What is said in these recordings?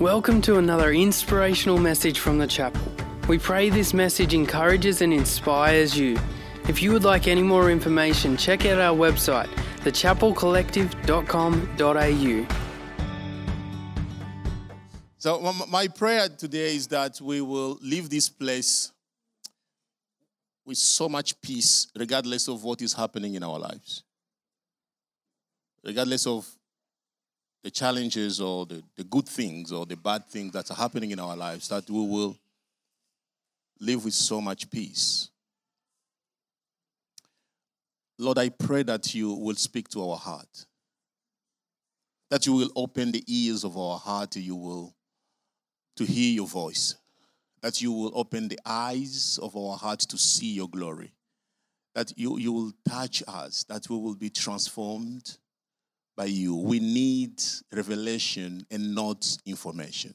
Welcome to another inspirational message from the chapel. We pray this message encourages and inspires you. If you would like any more information, check out our website, thechapelcollective.com.au. So, my prayer today is that we will leave this place with so much peace, regardless of what is happening in our lives, regardless of the challenges or the, the good things or the bad things that are happening in our lives, that we will live with so much peace. Lord, I pray that you will speak to our heart, that you will open the ears of our heart, you will to hear your voice, that you will open the eyes of our heart to see your glory, that you, you will touch us, that we will be transformed by you. We need revelation and not information.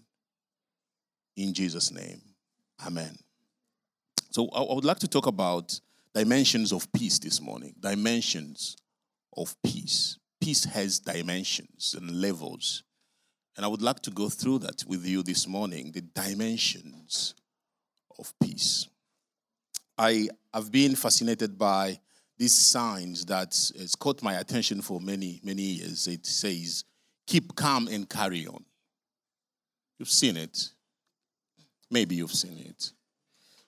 In Jesus' name, amen. So, I would like to talk about dimensions of peace this morning. Dimensions of peace. Peace has dimensions and levels. And I would like to go through that with you this morning the dimensions of peace. I have been fascinated by these signs that has caught my attention for many, many years. It says, keep calm and carry on. You've seen it. Maybe you've seen it.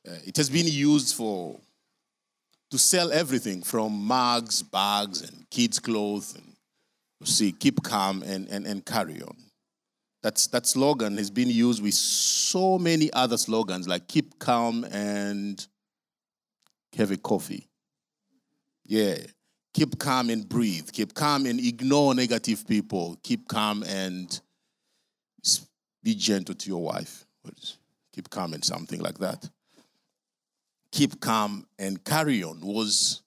Uh, it has been used for to sell everything from mugs, bags, and kids' clothes. And you see, keep calm and, and, and carry on. That's, that slogan has been used with so many other slogans like keep calm and have a coffee. Yeah. Keep calm and breathe. Keep calm and ignore negative people. Keep calm and be gentle to your wife. Keep calm and something like that. Keep calm and carry on was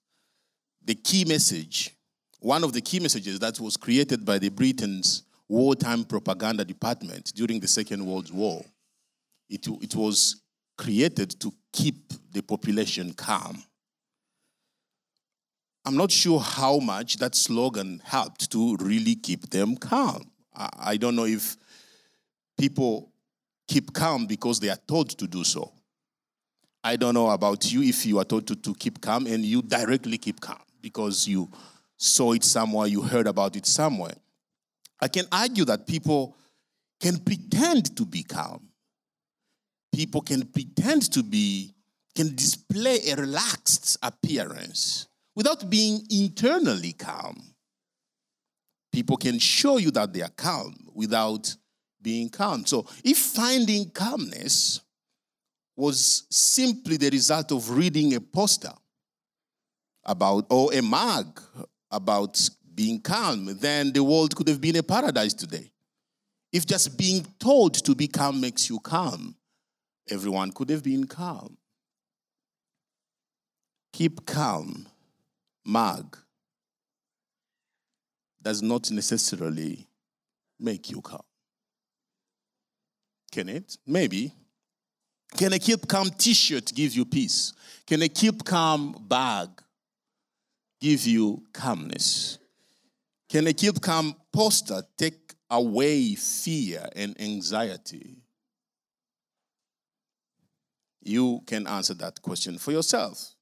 the key message. One of the key messages that was created by the Britain's wartime propaganda department during the Second World War. It, it was created to keep the population calm. I'm not sure how much that slogan helped to really keep them calm. I, don't know if people keep calm because they are told to do so. I don't know about you if you are told to, to keep calm and you directly keep calm because you saw it somewhere, you heard about it somewhere. I can argue that people can pretend to be calm. People can pretend to be, can display a relaxed appearance without being internally calm. People can show you that they are calm without being calm. So, if finding calmness was simply the result of reading a poster about, or a mug about being calm, then the world could have been a paradise today. If just being told to be calm makes you calm, everyone could have been calm. Keep calm mug does not necessarily make you calm. Can it? Maybe. Can a keep calm t shirt give you peace? Can a keep calm bag give you calmness? Can a keep calm poster take away fear and anxiety? You can answer that question for yourself.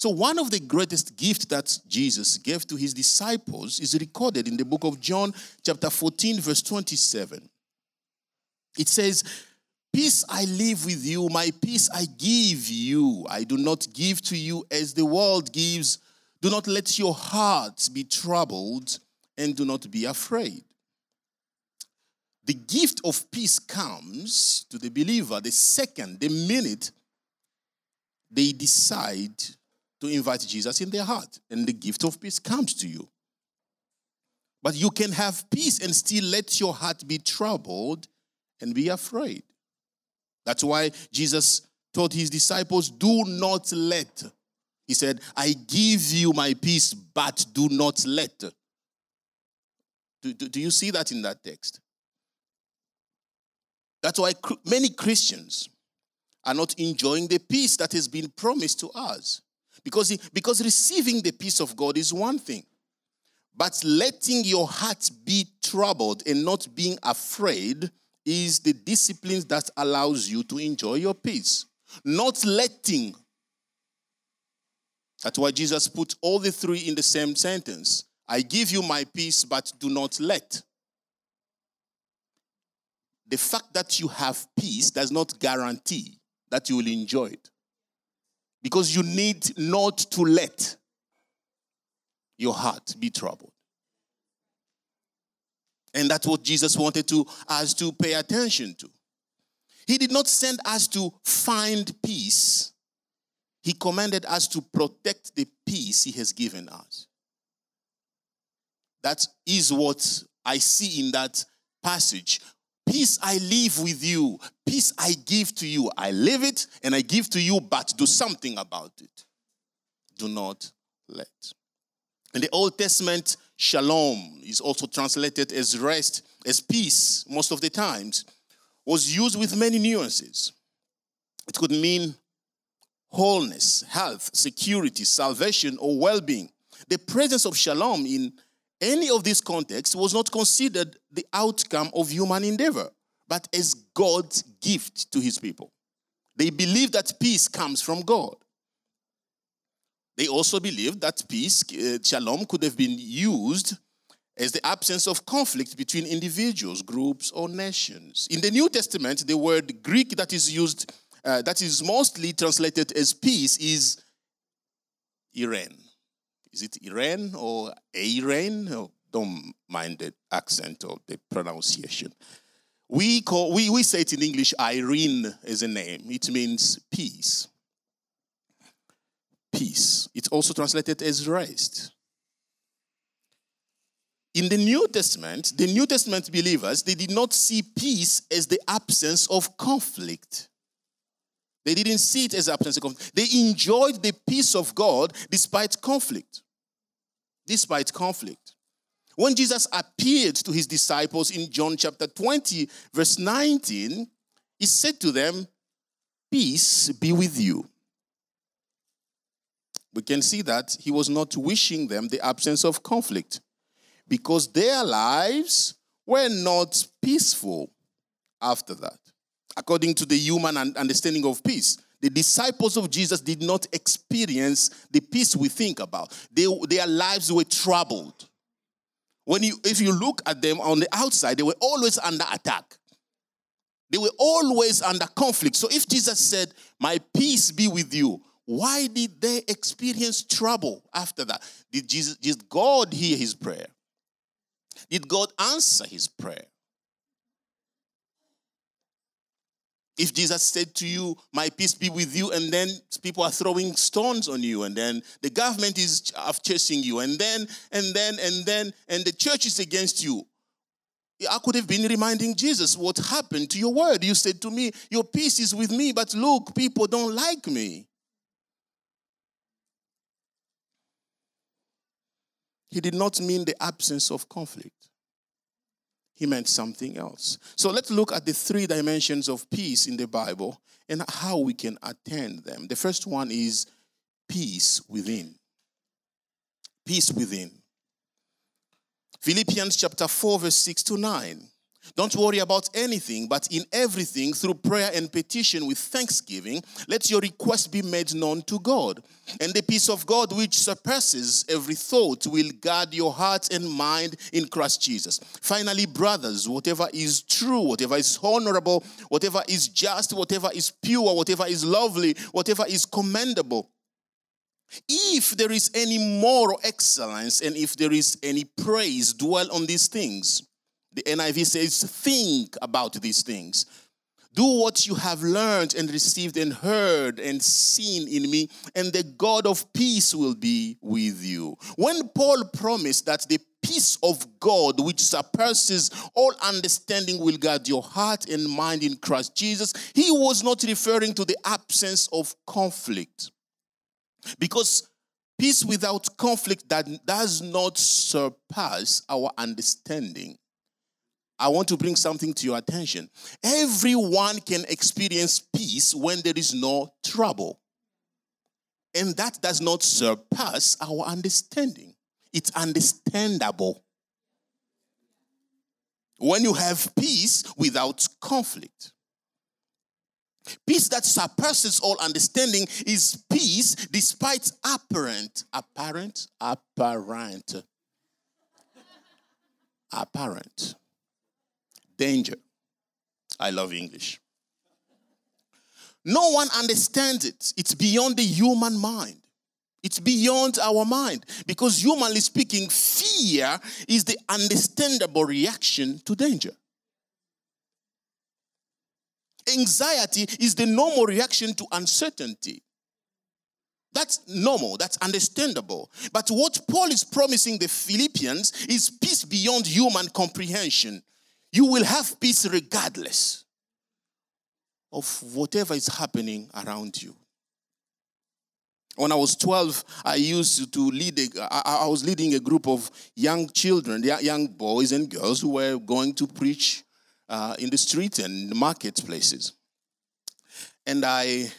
So, one of the greatest gifts that Jesus gave to his disciples is recorded in the book of John, chapter 14, verse 27. It says, Peace I leave with you, my peace I give you. I do not give to you as the world gives. Do not let your hearts be troubled and do not be afraid. The gift of peace comes to the believer the second, the minute they decide to invite Jesus in their heart, and the gift of peace comes to you. But you can have peace and still let your heart be troubled and be afraid. That's why Jesus told his disciples, Do not let. He said, I give you my peace, but do not let. Do, do, do you see that in that text? That's why many Christians are not enjoying the peace that has been promised to us. Because, because receiving the peace of God is one thing, but letting your heart be troubled and not being afraid is the discipline that allows you to enjoy your peace, not letting. That's why Jesus put all the three in the same sentence. I give you my peace, but do not let. The fact that you have peace does not guarantee that you will enjoy it. Because you need not to let your heart be troubled. And that's what Jesus wanted to us to pay attention to. He did not send us to find peace. He commanded us to protect the peace he has given us. That is what I see in that passage. Peace I leave with you, peace I give to you. I leave it and I give to you, but do something about it. Do not let. In the Old Testament, shalom is also translated as rest, as peace, most of the times, was used with many nuances. It could mean wholeness, health, security, salvation, or well being. The presence of shalom in any of these contexts was not considered the outcome of human endeavor, but as God's gift to his people. They believed that peace comes from God. They also believed that peace, uh, shalom, could have been used as the absence of conflict between individuals, groups, or nations. In the New Testament, the word Greek that is used, uh, that is mostly translated as peace, is Iran. Is it Iran or Iran? Oh, don't mind the accent or the pronunciation. We, call, we, we say it in English, Irene as a name. It means peace. Peace. It's also translated as rest. In the New Testament, the New Testament believers, they did not see peace as the absence of conflict. They didn't see it as absence of conflict. They enjoyed the peace of God despite conflict. Despite conflict. When Jesus appeared to his disciples in John chapter 20, verse 19, he said to them, Peace be with you. We can see that he was not wishing them the absence of conflict because their lives were not peaceful after that. According to the human understanding of peace, the disciples of Jesus did not experience the peace we think about. They, their lives were troubled. When you, if you look at them on the outside, they were always under attack. They were always under conflict. So if Jesus said, My peace be with you, why did they experience trouble after that? Did Jesus, did God hear his prayer? Did God answer his prayer? If Jesus said to you, My peace be with you, and then people are throwing stones on you, and then the government is chasing you, and then, and then, and then, and the church is against you. I could have been reminding Jesus what happened to your word. You said to me, Your peace is with me, but look, people don't like me. He did not mean the absence of conflict. He meant something else. So let's look at the three dimensions of peace in the Bible and how we can attain them. The first one is peace within. Peace within. Philippians chapter 4, verse 6 to 9. Don't worry about anything, but in everything, through prayer and petition with thanksgiving, let your requests be made known to God. And the peace of God, which surpasses every thought, will guard your heart and mind in Christ Jesus. Finally, brothers, whatever is true, whatever is honorable, whatever is just, whatever is pure, whatever is lovely, whatever is commendable, if there is any moral excellence and if there is any praise, dwell on these things. The NIV says, think about these things. Do what you have learned and received and heard and seen in me, and the God of peace will be with you. When Paul promised that the peace of God, which surpasses all understanding, will guard your heart and mind in Christ Jesus, he was not referring to the absence of conflict. Because peace without conflict that does not surpass our understanding. I want to bring something to your attention. Everyone can experience peace when there is no trouble. And that does not surpass our understanding. It's understandable. when you have peace without conflict. Peace that surpasses all understanding is peace despite apparent, apparent, apparent, apparent danger. I love English. No one understands it. It's beyond the human mind. It's beyond our mind. Because humanly speaking, fear is the understandable reaction to danger. Anxiety is the normal reaction to uncertainty. That's normal, that's understandable. But what Paul is promising the Philippians is peace beyond human comprehension. You will have peace regardless of whatever is happening around you. When I was 12, I used to lead, a, I, was leading a group of young children, young boys and girls who were going to preach uh, in the street and marketplaces. And I,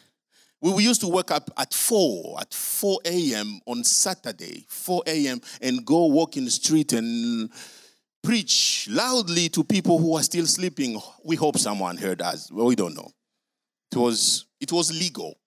we used to wake up at 4, at 4 a.m. on Saturday, 4 a.m., and go walk in the street and preach loudly to people who are still sleeping. We hope someone heard us. Well, we don't know. It was, it was legal.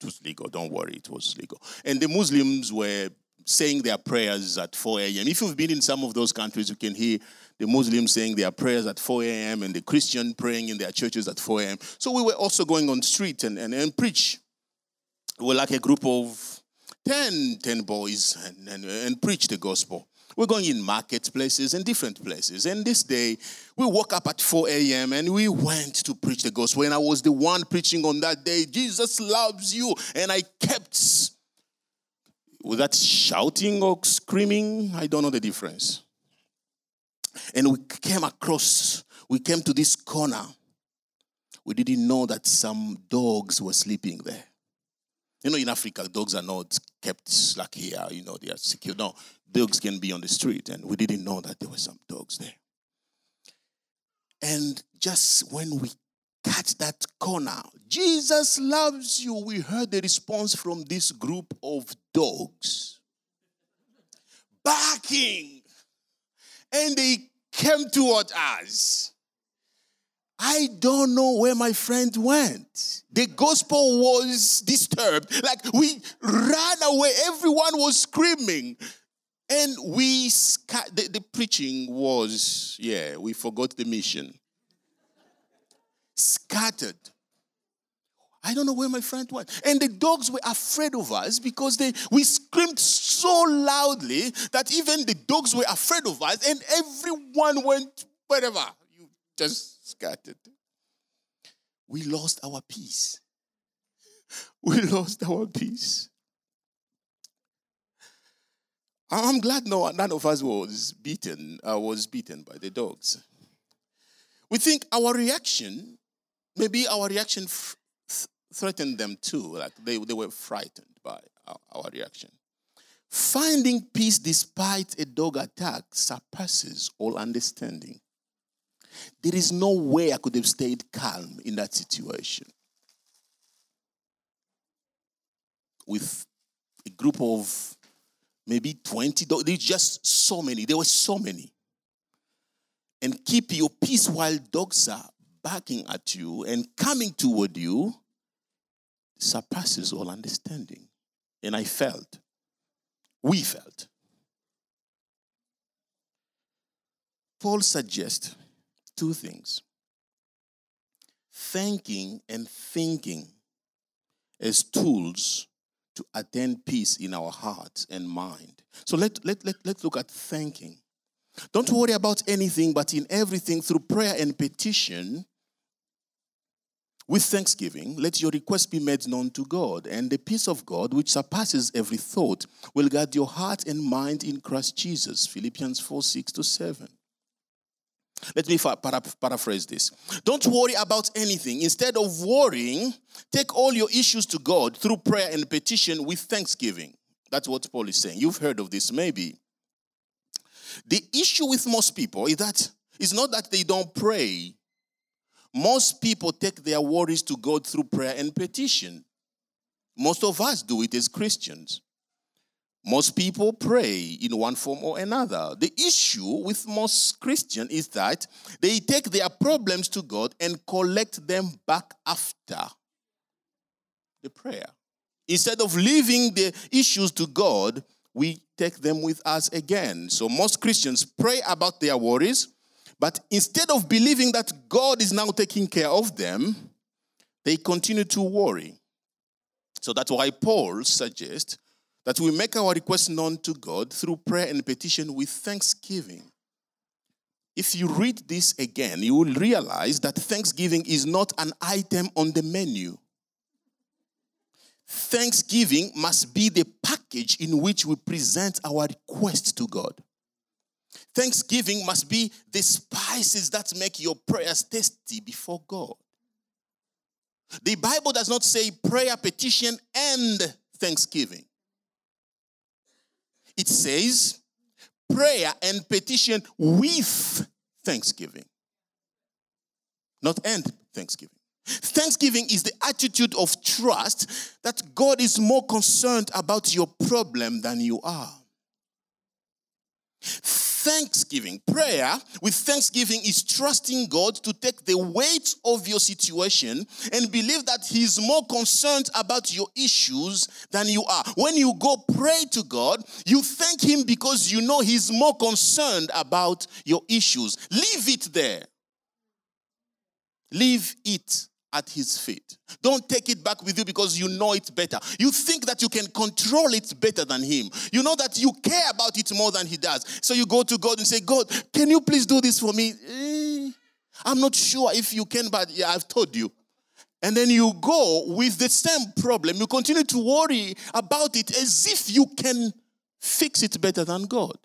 It was legal, don't worry, it was legal. And the Muslims were saying their prayers at 4 a.m. If you've been in some of those countries, you can hear the Muslims saying their prayers at 4 a.m. and the Christian praying in their churches at 4 a.m. So we were also going on street and, and, and preach. We were like a group of 10, 10 boys and, and, and preach the gospel. We're going in marketplaces and different places. And this day, we woke up at 4 a.m. and we went to preach the gospel. And I was the one preaching on that day. Jesus loves you. And I kept, with that shouting or screaming, I don't know the difference. And we came across, we came to this corner. We didn't know that some dogs were sleeping there. You know, in Africa, dogs are not kept like here, you know, they are secure. No, dogs can be on the street, and we didn't know that there were some dogs there. And just when we cut that corner, Jesus loves you, we heard the response from this group of dogs barking. And they came toward us. I don't know where my friend went. The gospel was disturbed. Like we ran away. Everyone was screaming. And we, the, the preaching was, yeah, we forgot the mission. Scattered. I don't know where my friend went. And the dogs were afraid of us because they we screamed so loudly that even the dogs were afraid of us, and everyone went wherever. You just scattered. We lost our peace. We lost our peace. I'm glad no, none of us was beaten, uh, was beaten by the dogs. We think our reaction, maybe our reaction f- threatened them too, like they, they were frightened by our, our reaction. Finding peace despite a dog attack surpasses all understanding. There is no way I could have stayed calm in that situation. With a group of maybe 20 dogs. There's just so many. There were so many. And keep your peace while dogs are barking at you and coming toward you surpasses all understanding. And I felt, we felt. Paul suggests two things thanking and thinking as tools to attain peace in our hearts and mind. So let, let, let, let's look at thanking. Don't worry about anything, but in everything, through prayer and petition, with thanksgiving, let your request be made known to God, and the peace of God, which surpasses every thought, will guard your heart and mind in Christ Jesus. Philippians 4 6 to 7. Let me paraphrase this. Don't worry about anything. Instead of worrying, take all your issues to God through prayer and petition with thanksgiving. That's what Paul is saying. You've heard of this, maybe. The issue with most people is that it's not that they don't pray. Most people take their worries to God through prayer and petition. Most of us do it as Christians. Most people pray in one form or another. The issue with most Christians is that they take their problems to God and collect them back after the prayer. Instead of leaving the issues to God, we take them with us again. So most Christians pray about their worries, but instead of believing that God is now taking care of them, they continue to worry. So that's why Paul suggests that we make our requests known to God through prayer and petition with thanksgiving. If you read this again, you will realize that thanksgiving is not an item on the menu. Thanksgiving must be the package in which we present our request to God. Thanksgiving must be the spices that make your prayers tasty before God. The Bible does not say prayer, petition, and thanksgiving. It says prayer and petition with thanksgiving, not and thanksgiving. Thanksgiving is the attitude of trust that God is more concerned about your problem than you are. Thanksgiving, prayer with thanksgiving is trusting God to take the weight of your situation and believe that He's more concerned about your issues than you are. When you go pray to God, you thank Him because you know He's more concerned about your issues. Leave it there. Leave it at his feet. Don't take it back with you because you know it better. You think that you can control it better than him. You know that you care about it more than he does. So you go to God and say, God, can you please do this for me? Eh, I'm not sure if you can, but yeah, I've told you. And then you go with the same problem. You continue to worry about it as if you can fix it better than God.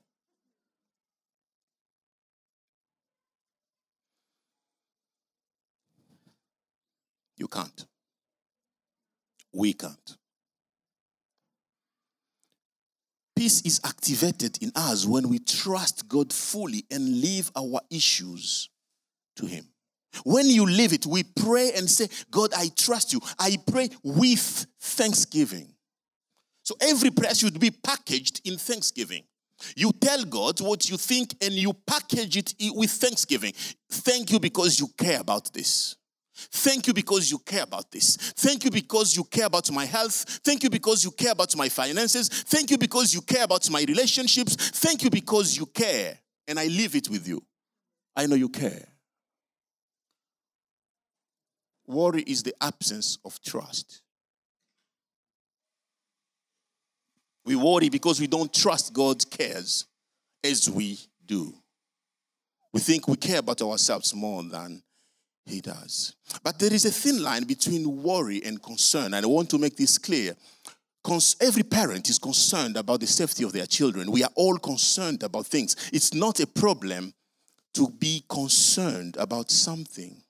You can't. We can't. Peace is activated in us when we trust God fully and leave our issues to Him. When you leave it, we pray and say, God, I trust you. I pray with thanksgiving. So every prayer should be packaged in thanksgiving. You tell God what you think and you package it with thanksgiving. Thank you because you care about this. Thank you because you care about this. Thank you because you care about my health. Thank you because you care about my finances. Thank you because you care about my relationships. Thank you because you care. And I leave it with you. I know you care. Worry is the absence of trust. We worry because we don't trust God cares as we do. We think we care about ourselves more than he does. But there is a thin line between worry and concern, and I want to make this clear. Every parent is concerned about the safety of their children. We are all concerned about things. It's not a problem to be concerned about something.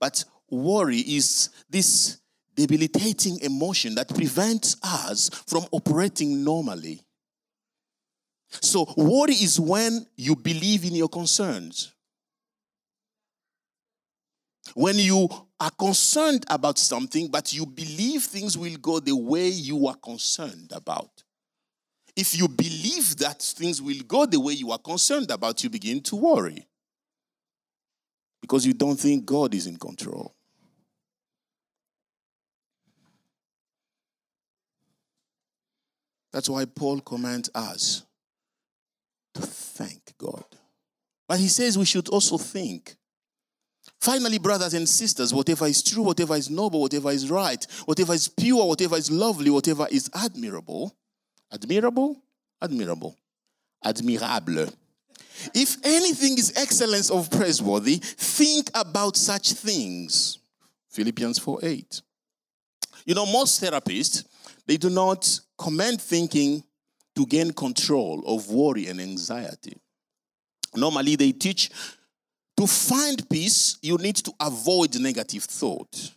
But worry is this debilitating emotion that prevents us from operating normally. So, worry is when you believe in your concerns. When you are concerned about something, but you believe things will go the way you are concerned about. If you believe that things will go the way you are concerned about, you begin to worry because you don't think God is in control. That's why Paul commands us to thank God. But he says we should also think Finally, brothers and sisters, whatever is true, whatever is noble, whatever is right, whatever is pure, whatever is lovely, whatever is admirable, admirable, admirable, admirable. If anything is excellence of praiseworthy, think about such things. Philippians 4 8. You know, most therapists, they do not commend thinking to gain control of worry and anxiety. Normally, they teach to find peace, you need to avoid negative thought.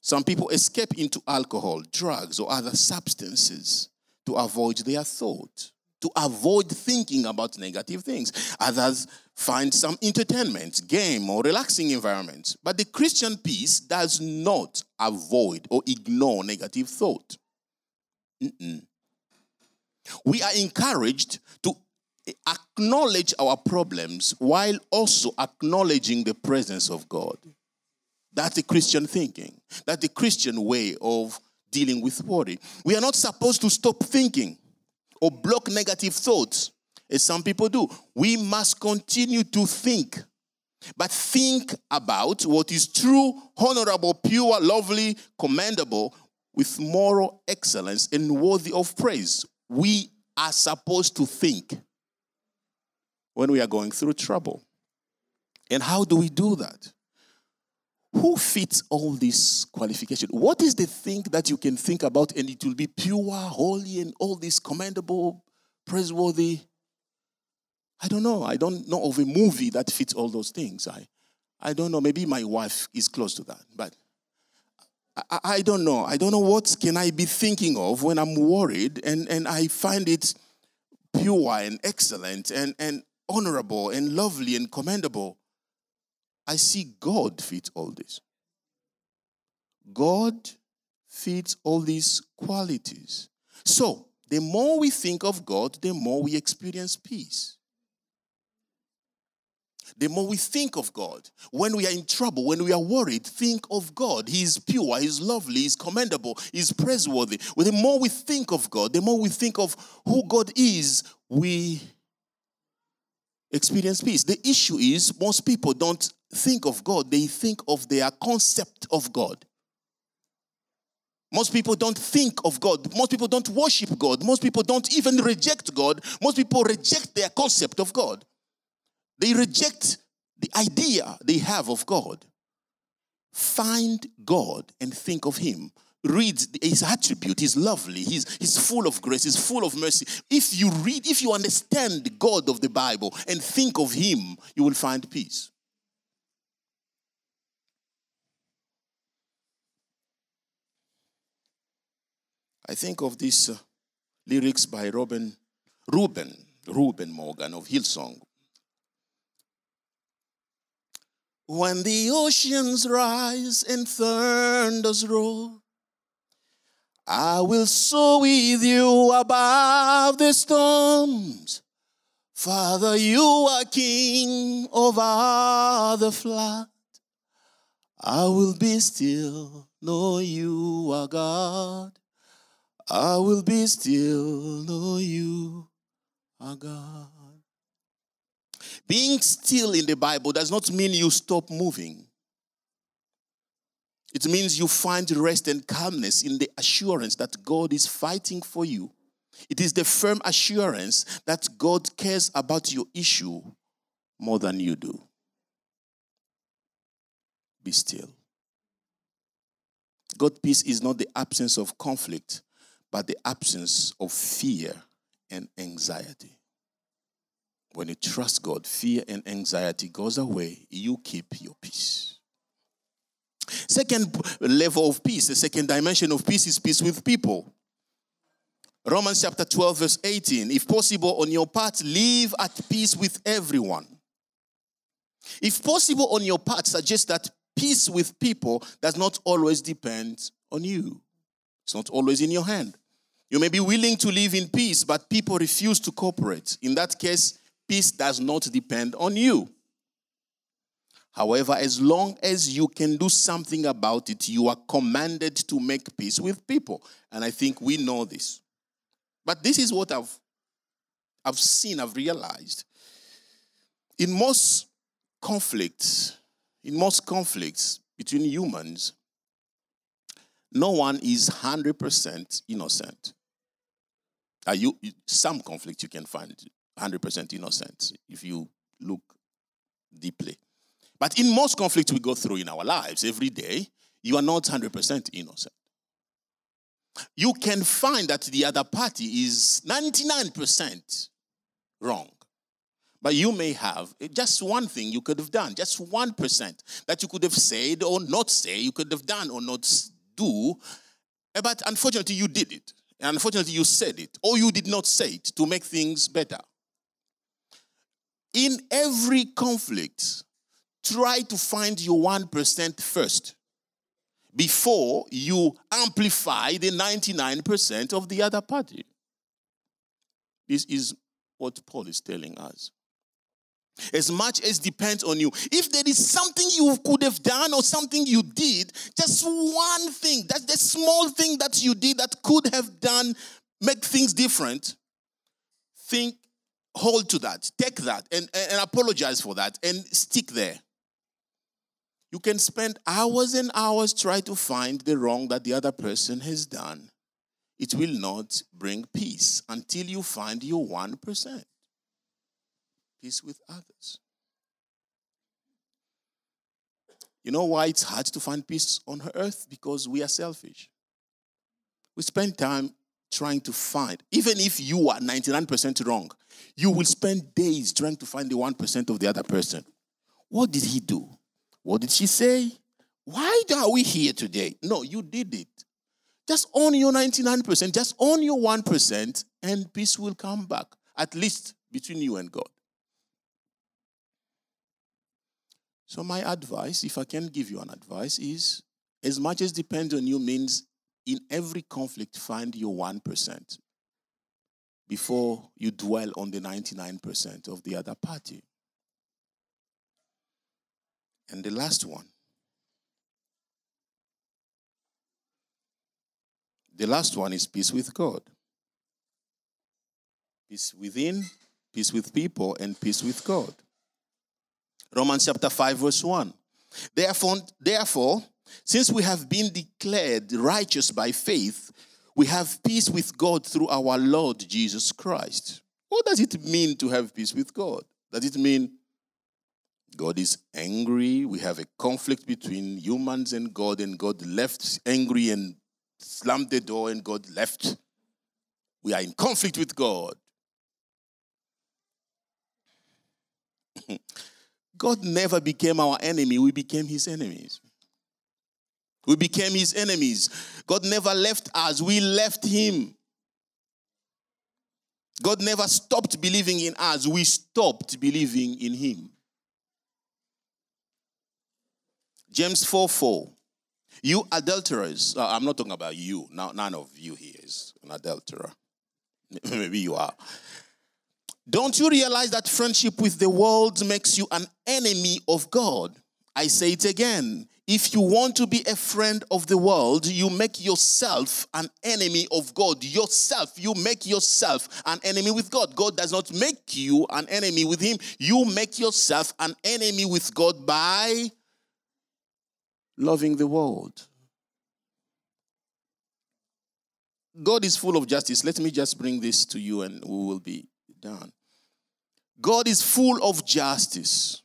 Some people escape into alcohol, drugs, or other substances to avoid their thought, to avoid thinking about negative things. Others find some entertainment, game, or relaxing environment. But the Christian peace does not avoid or ignore negative thought. Mm-mm. We are encouraged to acknowledge our problems while also acknowledging the presence of God. That's the Christian thinking. That's the Christian way of dealing with worry. We are not supposed to stop thinking or block negative thoughts, as some people do. We must continue to think, but think about what is true, honorable, pure, lovely, commendable, with moral excellence and worthy of praise. We are supposed to think when we are going through trouble. And how do we do that? Who fits all these qualifications? What is the thing that you can think about and it will be pure, holy, and all this commendable, praiseworthy? I don't know. I don't know of a movie that fits all those things. I, I don't know. Maybe my wife is close to that, but I, I don't know. I don't know what can I be thinking of when I'm worried, and, and I find it pure and excellent and, and honorable and lovely and commendable. I see God fits all this. God fits all these qualities. So, the more we think of God, the more we experience peace. The more we think of God, when we are in trouble, when we are worried, think of God. He is pure, He is lovely, He is commendable, He is praiseworthy. Well, the more we think of God, the more we think of who God is, we experience peace. The issue is most people don't think of God, they think of their concept of God. Most people don't think of God. Most people don't worship God. Most people don't even reject God. Most people reject their concept of God. They reject the idea they have of God. Find God and think of Him read his attribute he's lovely he's, he's full of grace he's full of mercy. If you read if you understand the god of the bible and think of him you will find peace. I think of these uh, lyrics by robin reuben reuben morgan of hillsong. When the oceans rise and thunders roll I will soar with you above the storms. Father, you are king over the flood. I will be still, know you are God. I will be still, know you are God. Being still in the Bible does not mean you stop moving. It means you find rest and calmness in the assurance that God is fighting for you. It is the firm assurance that God cares about your issue more than you do. Be still. God's peace is not the absence of conflict, but the absence of fear and anxiety. When you trust God, fear and anxiety goes away. You keep your peace. Second level of peace, the second dimension of peace is peace with people. Romans chapter 12, verse 18. If possible, on your part, live at peace with everyone. If possible, on your part, suggests that peace with people does not always depend on you. It's not always in your hand. You may be willing to live in peace, but people refuse to cooperate. In that case, peace does not depend on you. However, as long as you can do something about it, you are commanded to make peace with people. And I think we know this. But this is what I've, I've seen, I've realized. In most conflicts, in most conflicts between humans, no one is 100% innocent. Are you, some conflicts you can find 100% innocent if you look deeply. But in most conflicts we go through in our lives every day, you are not 100% innocent. You can find that the other party is 99% wrong. But you may have eh, just one thing you could have done, just 1% that you could have said or not say, you could have done or not do. Eh, but unfortunately, you did it. And unfortunately, you said it, or you did not say it to make things better. In every conflict, try to find your 1% first before you amplify the 99% of the other party. This is what Paul is telling us. As much as depends on you. If there is something you could have done or something you did, just one thing, that's the small thing that you did that could have done, make things different, think, hold to that, take that, and, and apologize for that, and stick there. You can spend hours and hours trying to find the wrong that the other person has done. It will not bring peace until you find your 1% peace with others. You know why it's hard to find peace on earth? Because we are selfish. We spend time trying to find, even if you are 99% wrong, you will spend days trying to find the 1% of the other person. What did he do? What did she say? Why are we here today? No, you did it. Just own your 99%, just own your 1%, and peace will come back, at least between you and God. So, my advice, if I can give you an advice, is as much as depends on you means in every conflict, find your 1% before you dwell on the 99% of the other party. And the last one. The last one is peace with God. Peace within, peace with people, and peace with God. Romans chapter 5, verse 1. Therefore, therefore, since we have been declared righteous by faith, we have peace with God through our Lord Jesus Christ. What does it mean to have peace with God? Does it mean God is angry? We have a conflict between humans and God, and God left angry and slammed the door, and God left. We are in conflict with God. God never became our enemy, we became his enemies. We became his enemies. God never left us, we left him. God never stopped believing in us, we stopped believing in him. James 4 4. You adulterers, uh, I'm not talking about you, now, none of you here is an adulterer. Maybe you are. Don't you realize that friendship with the world makes you an enemy of God? I say it again. If you want to be a friend of the world, you make yourself an enemy of God. Yourself, you make yourself an enemy with God. God does not make you an enemy with Him. You make yourself an enemy with God by loving the world. God is full of justice. Let me just bring this to you and we will be done. God is full of justice.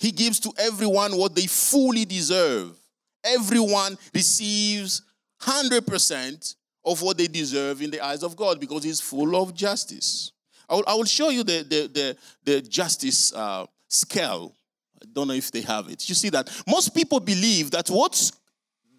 He gives to everyone what they fully deserve. Everyone receives 100% of what they deserve in the eyes of God because He's full of justice. I will, I will show you the, the, the, the justice uh, scale. I don't know if they have it. You see that most people believe that what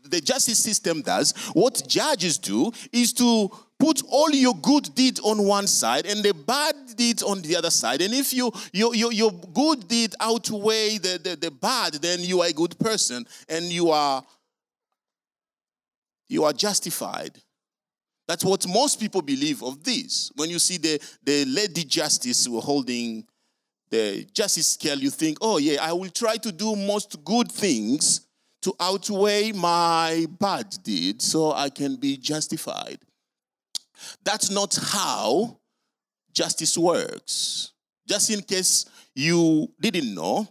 the justice system does, what judges do, is to put all your good deeds on one side and the bad deeds on the other side. And if you, you, you your good deed outweigh the, the, the bad, then you are a good person and you are you are justified. That's what most people believe of this. When you see the, the lady justice who holding the justice scale, you think, oh, yeah, I will try to do most good things to outweigh my bad deed so I can be justified. That's not how justice works. Just in case you didn't know,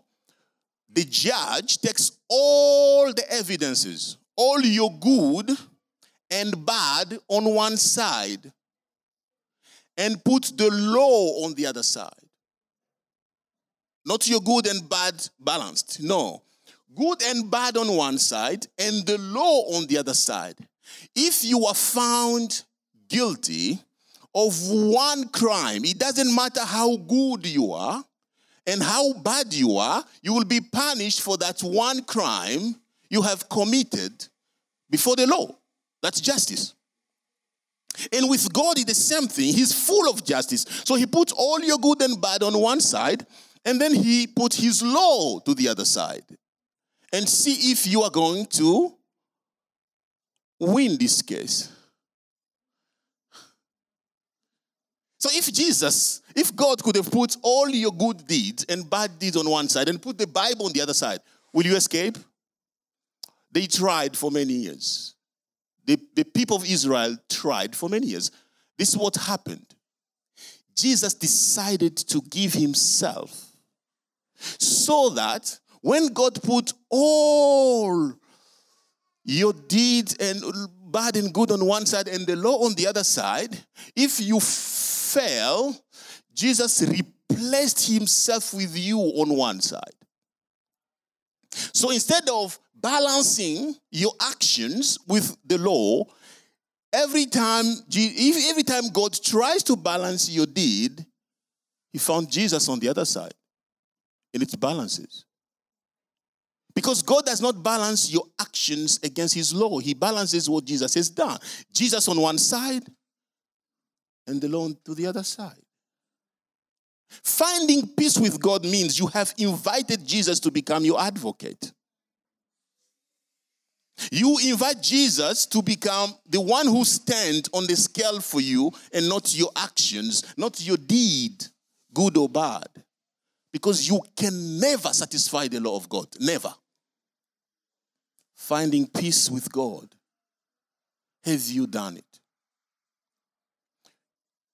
the judge takes all the evidences, all your good and bad on one side, and puts the law on the other side. Not your good and bad balanced. No. Good and bad on one side, and the law on the other side. If you are found guilty of one crime, it doesn't matter how good you are and how bad you are, you will be punished for that one crime you have committed before the law. That's justice. And with God, it's the same thing. He's full of justice. So he puts all your good and bad on one side, and then he put his law to the other side. And see if you are going to win this case. So if Jesus, if God could have put all your good deeds and bad deeds on one side and put the Bible on the other side, will you escape? They tried for many years. The, the people of Israel tried for many years. This is what happened. Jesus decided to give himself so that when God put all your deeds and bad and good on one side and the law on the other side, if you fail, Jesus replaced himself with you on one side. So instead of balancing your actions with the law, every time every time God tries to balance your deed, he found Jesus on the other side. And it balances. Because God does not balance your actions against his law. He balances what Jesus has done. Jesus on one side and the law to the other side. Finding peace with God means you have invited Jesus to become your advocate. You invite Jesus to become the one who stands on the scale for you and not your actions, not your deed, good or bad. Because you can never satisfy the law of God. Never. Finding peace with God. Have you done it?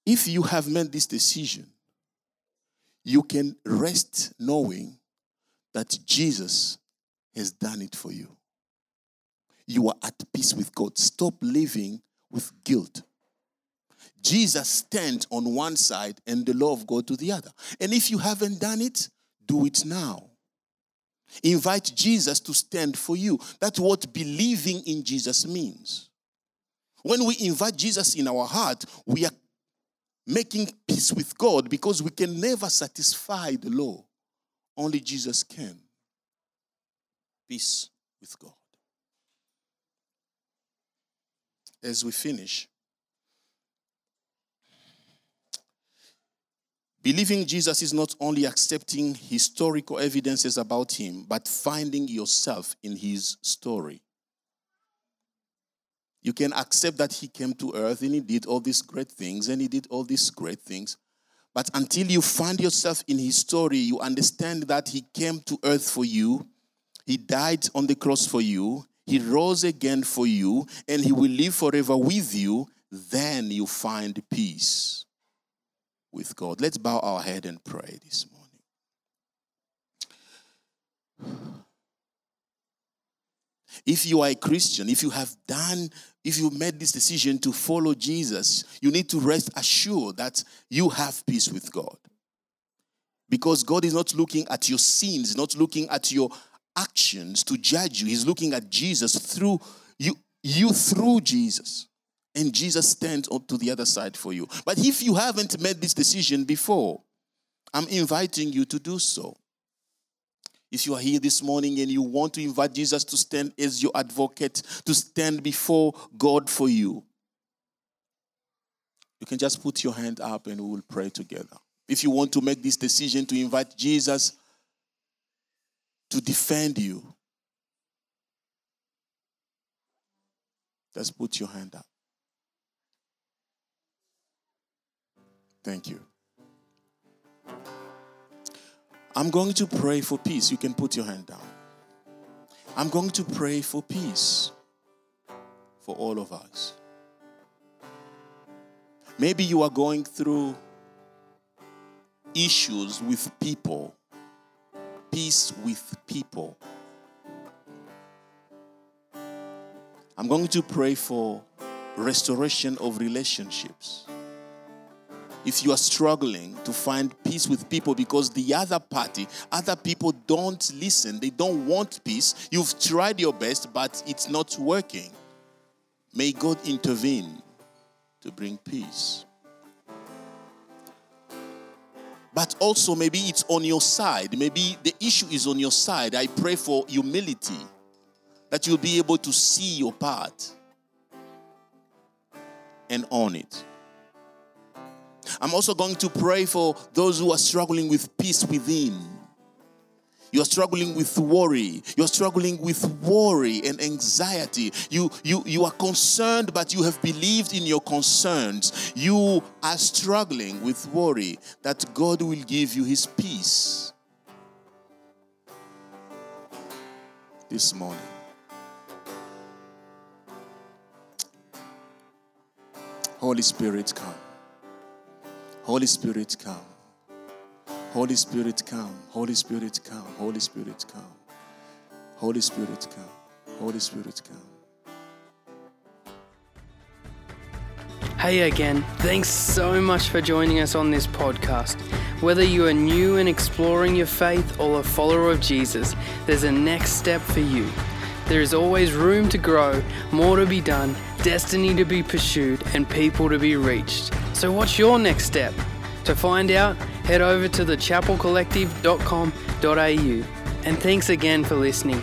If you have made this decision, you can rest knowing that Jesus has done it for you. You are at peace with God. Stop living with guilt. Jesus stands on one side and the law of God to the other. And if you haven't done it, do it now. Invite Jesus to stand for you. That's what believing in Jesus means. When we invite Jesus in our heart, we are making peace with God because we can never satisfy the law. Only Jesus can. Peace with God. As we finish, believing Jesus is not only accepting historical evidences about him, but finding yourself in his story. You can accept that he came to earth and he did all these great things and he did all these great things. But until you find yourself in his story, you understand that he came to earth for you, he died on the cross for you, he rose again for you, and he will live forever with you. Then you find peace with God. Let's bow our head and pray this morning. If you are a Christian, if you have done, if you made this decision to follow Jesus, you need to rest assured that you have peace with God. Because God is not looking at your sins, not looking at your actions to judge you. He's looking at Jesus through you, you through Jesus. And Jesus stands up to the other side for you. But if you haven't made this decision before, I'm inviting you to do so. If you are here this morning and you want to invite Jesus to stand as your advocate, to stand before God for you, you can just put your hand up and we will pray together. If you want to make this decision to invite Jesus to defend you, just put your hand up. Thank you. I'm going to pray for peace. You can put your hand down. I'm going to pray for peace for all of us. Maybe you are going through issues with people, peace with people. I'm going to pray for restoration of relationships if you are struggling to find peace with people because the other party, other people don't listen, they don't want peace, you've tried your best, but it's not working. May God intervene to bring peace. But also, maybe it's on your side. Maybe the issue is on your side. I pray for humility that you'll be able to see your part and own it. I'm also going to pray for those who are struggling with peace within. You're struggling with worry. You're struggling with worry and anxiety. You, you, you are concerned, but you have believed in your concerns. You are struggling with worry that God will give you his peace. This morning. Holy Spirit, come. Holy Spirit, come. Holy Spirit, come. Holy Spirit, come. Holy Spirit, come. Holy Spirit, come. Holy Spirit, come. Hey again, thanks so much for joining us on this podcast. Whether you are new and exploring your faith or a follower of Jesus, there's a next step for you. There is always room to grow, more to be done, destiny to be pursued, and people to be reached. So, what's your next step? To find out, head over to thechapelcollective.com.au. And thanks again for listening.